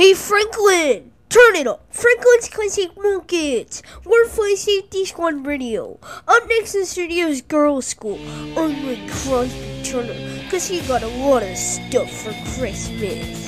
Hey Franklin! Turn it up! Franklin's Classic Markets! We're Fly Safety Squad Radio. Up next in the studio is Girls School. Unlike Crosby Turner, cause he got a lot of stuff for Christmas.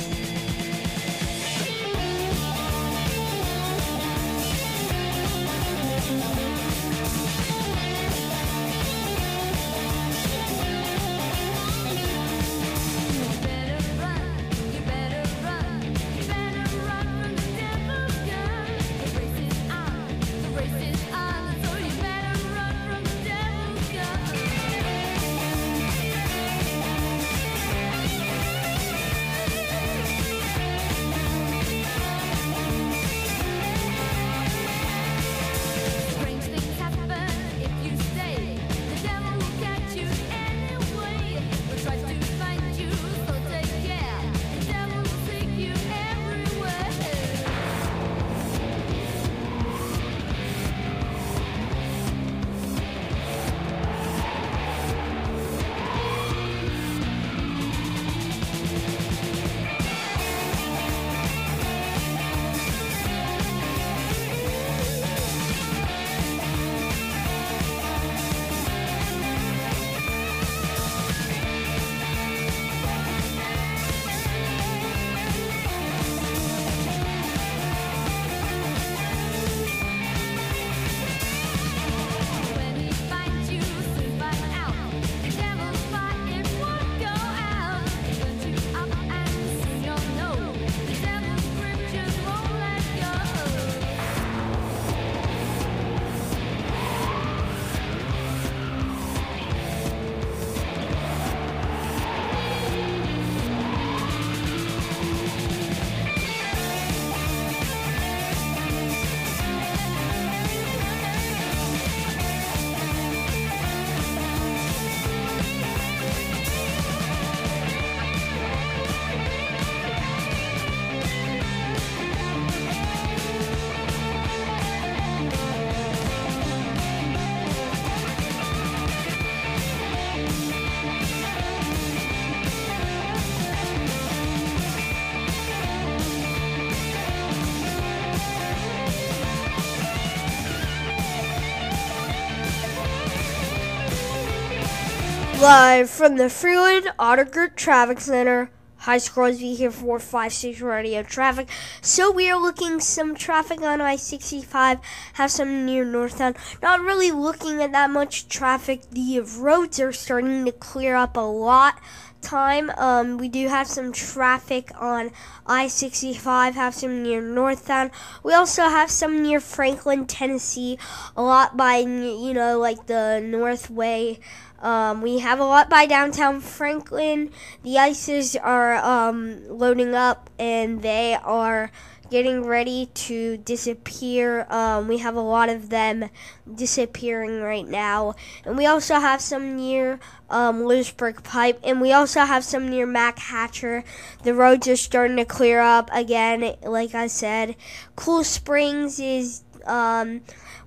Live from the Freeland Autogroup Traffic Center. Hi, Crosby here for 56 Radio Traffic. So we are looking some traffic on I-65, have some near Northtown. Not really looking at that much traffic. The roads are starting to clear up a lot time. Um, we do have some traffic on I-65, have some near Northtown. We also have some near Franklin, Tennessee, a lot by, you know, like the Northway. Um, we have a lot by downtown Franklin. The ices are um, loading up and they are getting ready to disappear. Um, we have a lot of them disappearing right now. And we also have some near um, Lewisburg Pike. And we also have some near Mack Hatcher. The roads are starting to clear up again, like I said. Cool Springs is. Um,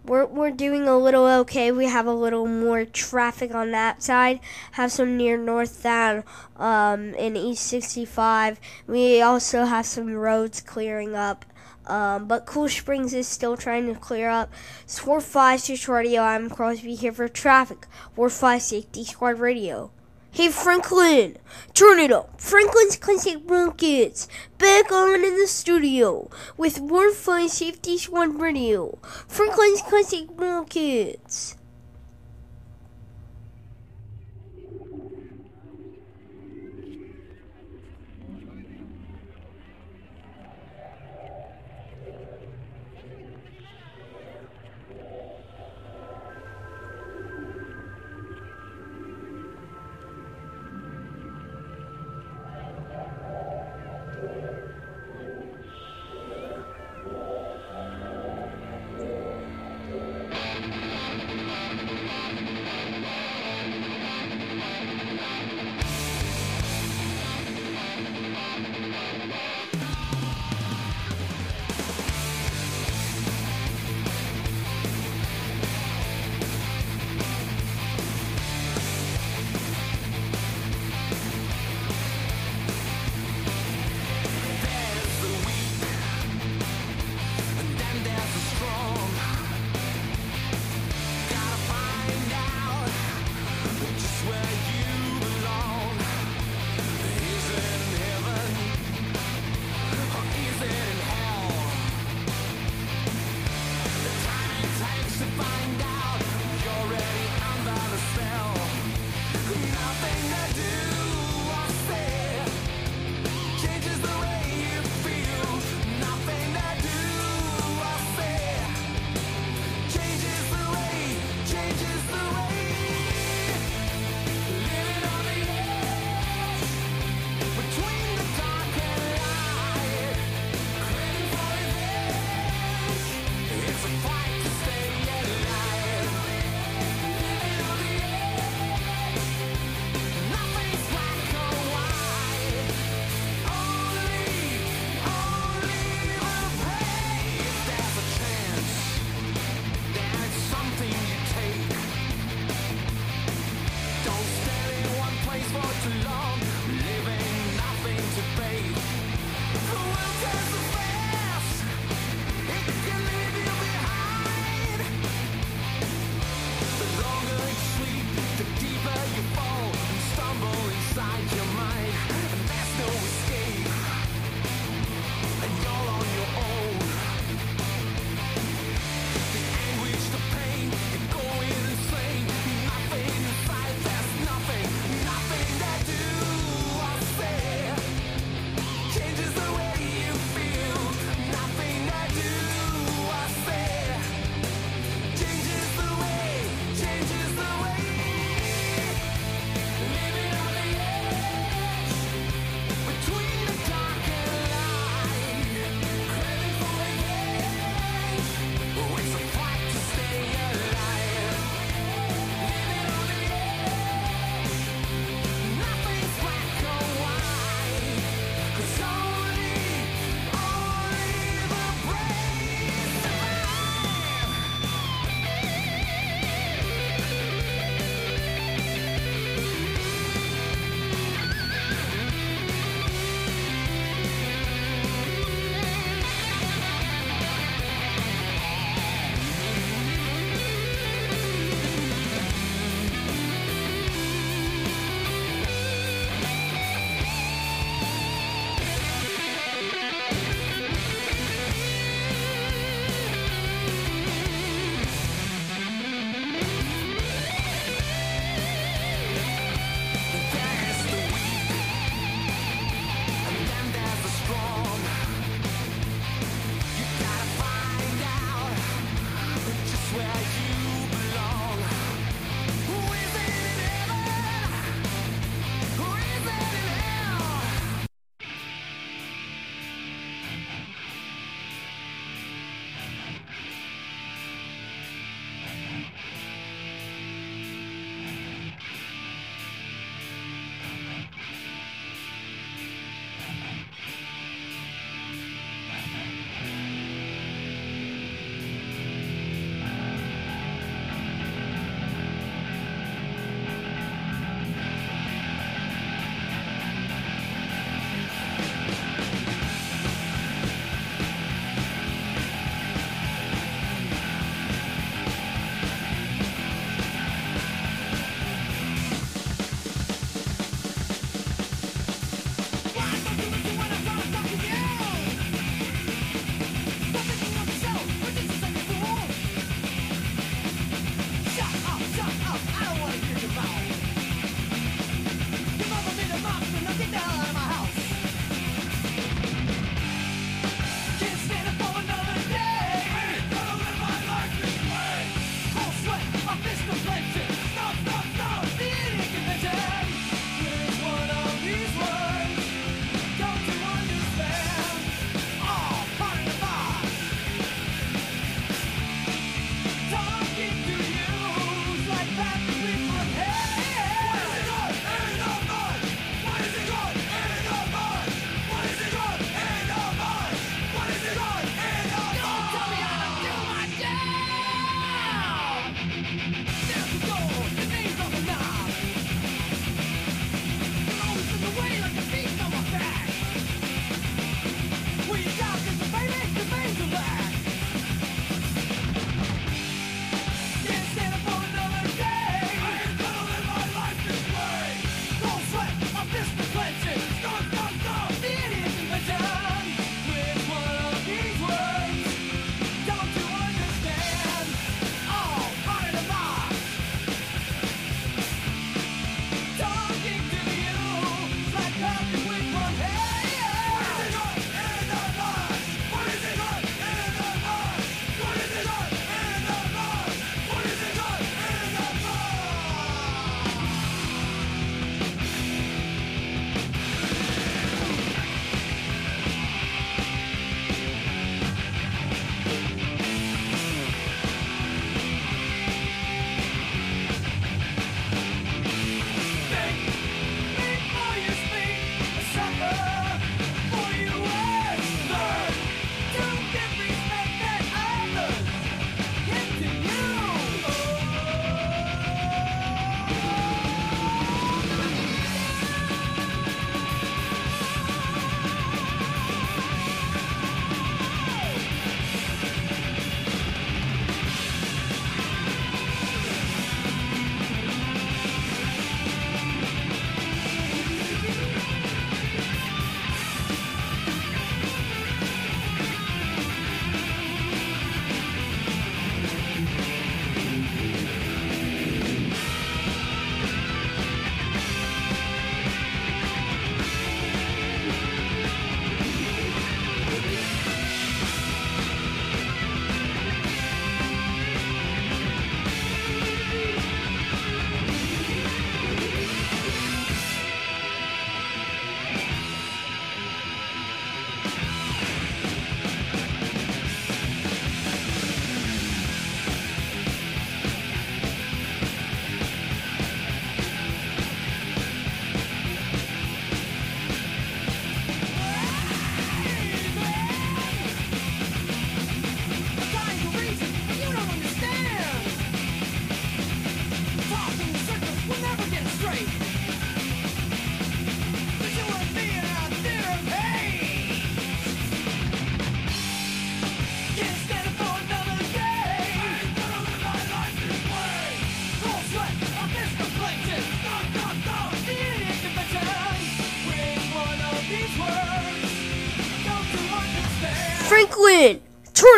we're, we're doing a little okay. We have a little more traffic on that side. Have some near Northtown um, in East 65. We also have some roads clearing up. Um, but Cool Springs is still trying to clear up. It's 456 Radio. I'm Crosby here for traffic. 45 Safety Squad Radio. Hey Franklin, turn it up. Franklin's Classic Markets back on in the studio with more fun safety squad radio. Franklin's Classic Markets.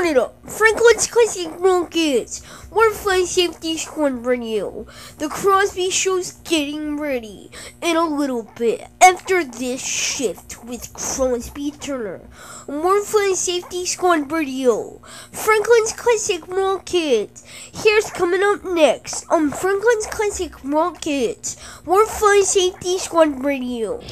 Franklin's classic rockets. We're flying safety squad radio. The Crosby show's getting ready in a little bit after this shift with Crosby Turner. More flying safety squad radio. Franklin's classic rockets. Here's coming up next on Franklin's classic rockets. More flying safety squad radio.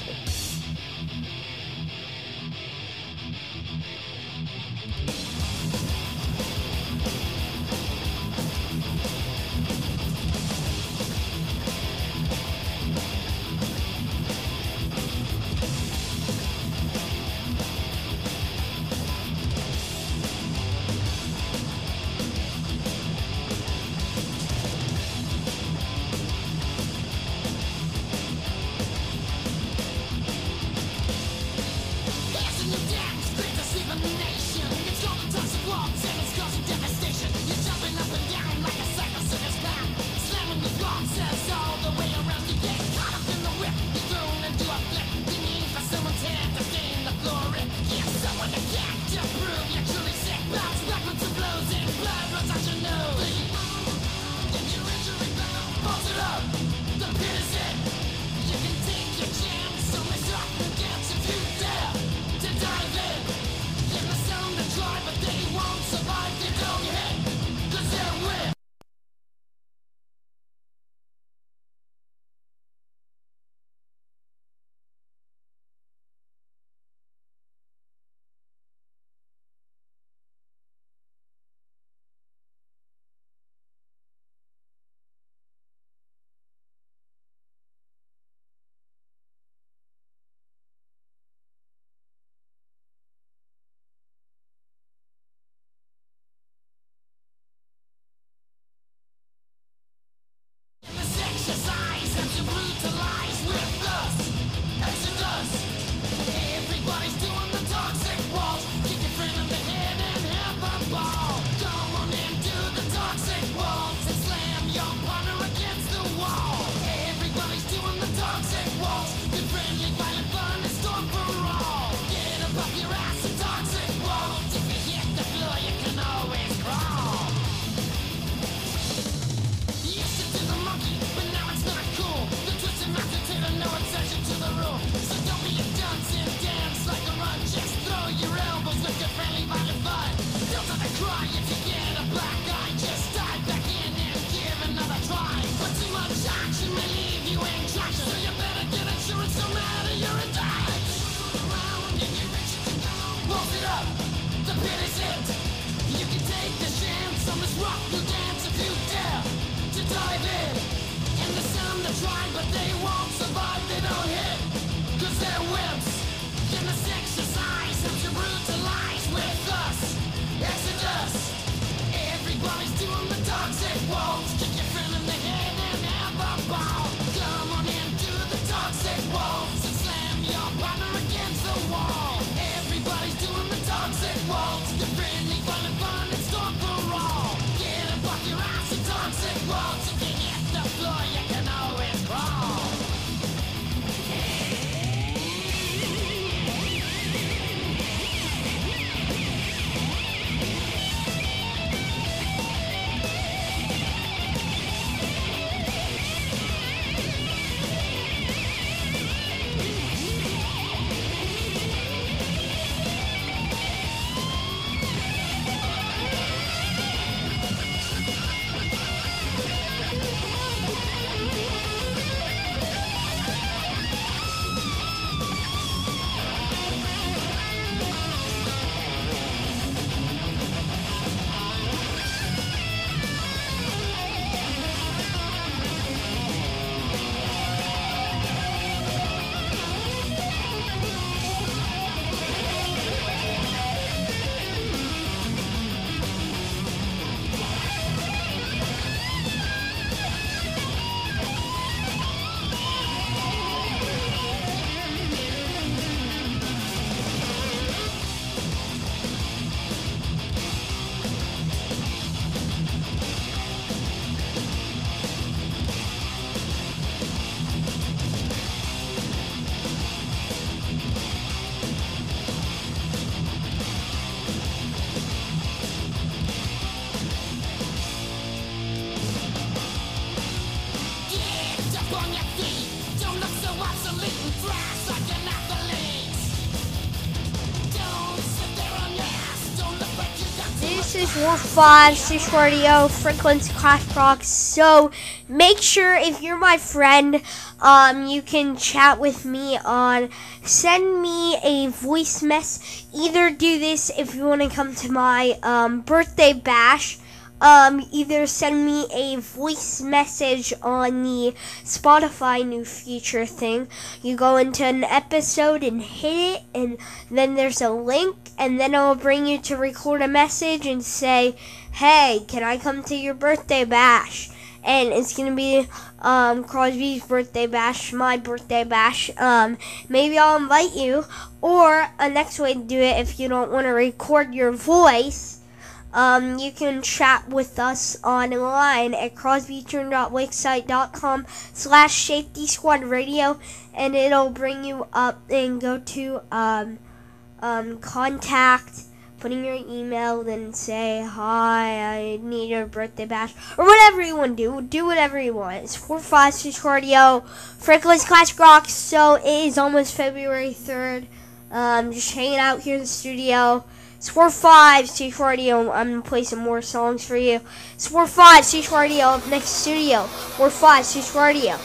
won't This is War 5 Six Radio, Franklin's Clash Rock. So make sure if you're my friend, um, you can chat with me on send me a voice mess. Either do this if you want to come to my um, birthday bash um, either send me a voice message on the Spotify new feature thing. You go into an episode and hit it, and then there's a link, and then it'll bring you to record a message and say, Hey, can I come to your birthday bash? and it's gonna be um, Crosby's birthday bash, my birthday bash. Um, maybe I'll invite you, or a next way to do it if you don't want to record your voice um, you can chat with us online at crosbyturn.wixsite.com slash safety squad radio and it'll bring you up and go to um, um, contact putting your email then say hi i need your birthday bash or whatever you want to do do whatever you want. It's 456 cardio franklin's classic rock so it is almost february 3rd um, just hanging out here in the studio Score 5, Stage Radio. I'm going to play some more songs for you. Score 5, Stage Radio next studio. Score 5, Stage Radio.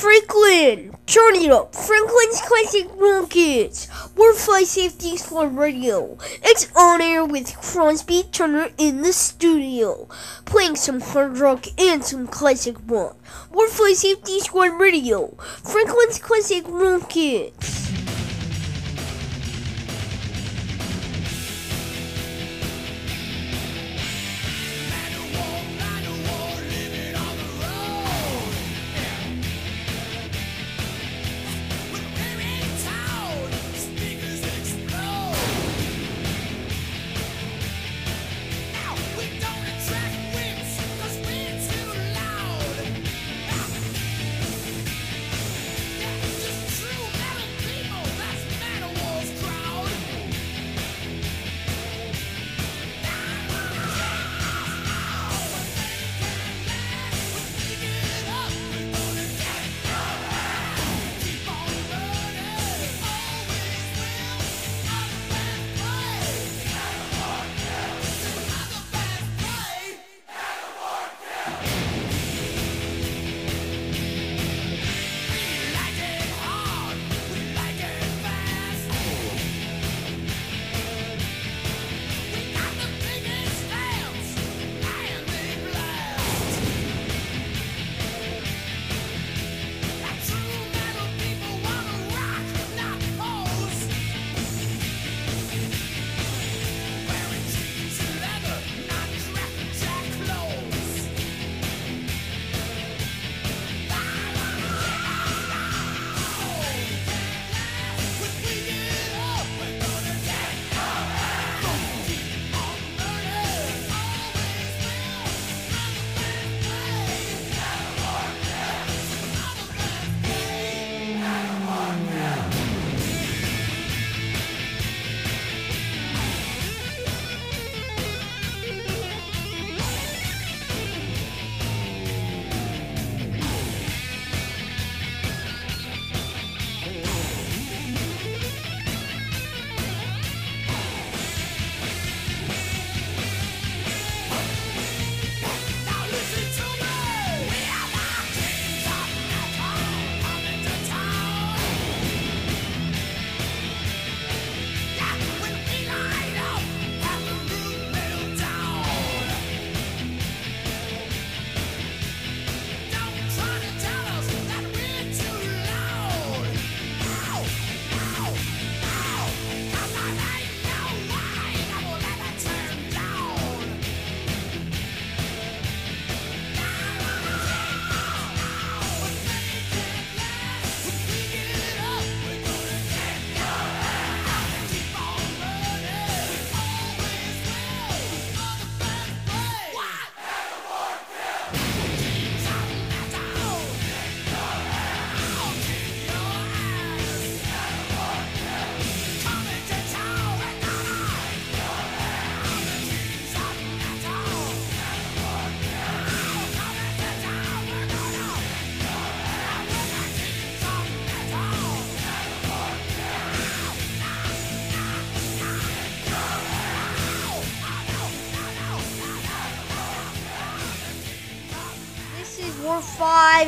Franklin, turn it up. Franklin's Classic Rockets. We're Fly Safety Squad Radio. It's on air with Crosby Turner in the studio, playing some hard rock and some classic rock. We're Fly Safety Squad Radio. Franklin's Classic Rockets.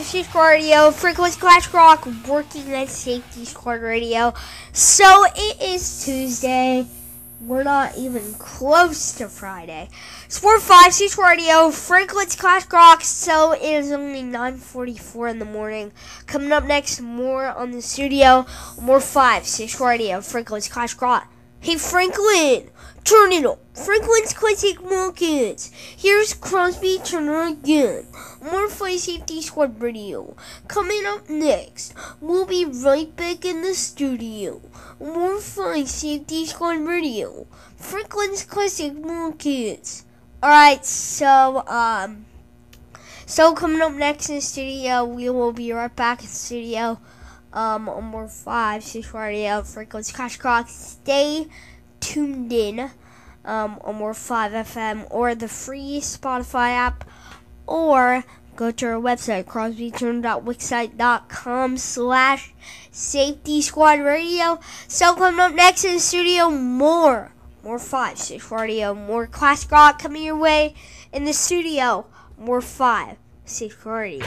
5, Safety Radio, Franklin's Clash Rock, working at Safety Squad Radio. So it is Tuesday. We're not even close to Friday. Sport 5, Safety Radio, Franklin's Clash Rock. So it is only 9.44 in the morning. Coming up next, more on the studio. More 5, Safety Radio, Franklin's Clash Rock. Hey Franklin, turn it up. Franklin's Classic Markets. Here's Crosby Turner again. More Fly Safety Squad Radio. Coming up next, we'll be right back in the studio. More Fly Safety Squad Radio. Franklin's Classic Markets. Alright, so, um, so coming up next in the studio, we will be right back in the studio um, on more 5, 6 radio, Franklin's Cash Clock. Stay tuned in um, on more 5 FM or the free Spotify app or go to our website, crosbyturn.wixsite.com slash safety squad radio. So coming up next in the studio, more, more 5, 6 radio, more classic rock coming your way in the studio, more 5, 6 radio.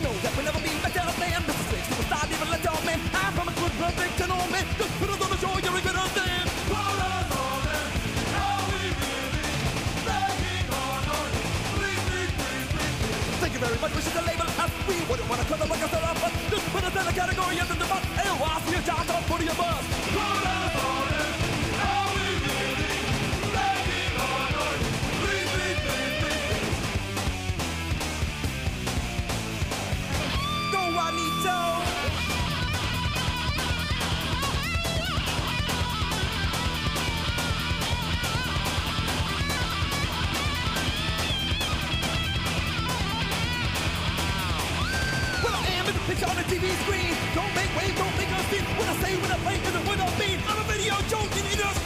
That we'll never be better than is strange, superstar, never let down, man I promise good, perfect, and all, man Just put us on the show, you're a better than we Thank you very much, we should label. Us We wouldn't wanna cut them like a star of us Just put us in a category as in the bus. Hey, I see a job, don't put your bus wave don't make us deep. When I say when I play, and it what I mean? I'm a video joking, it does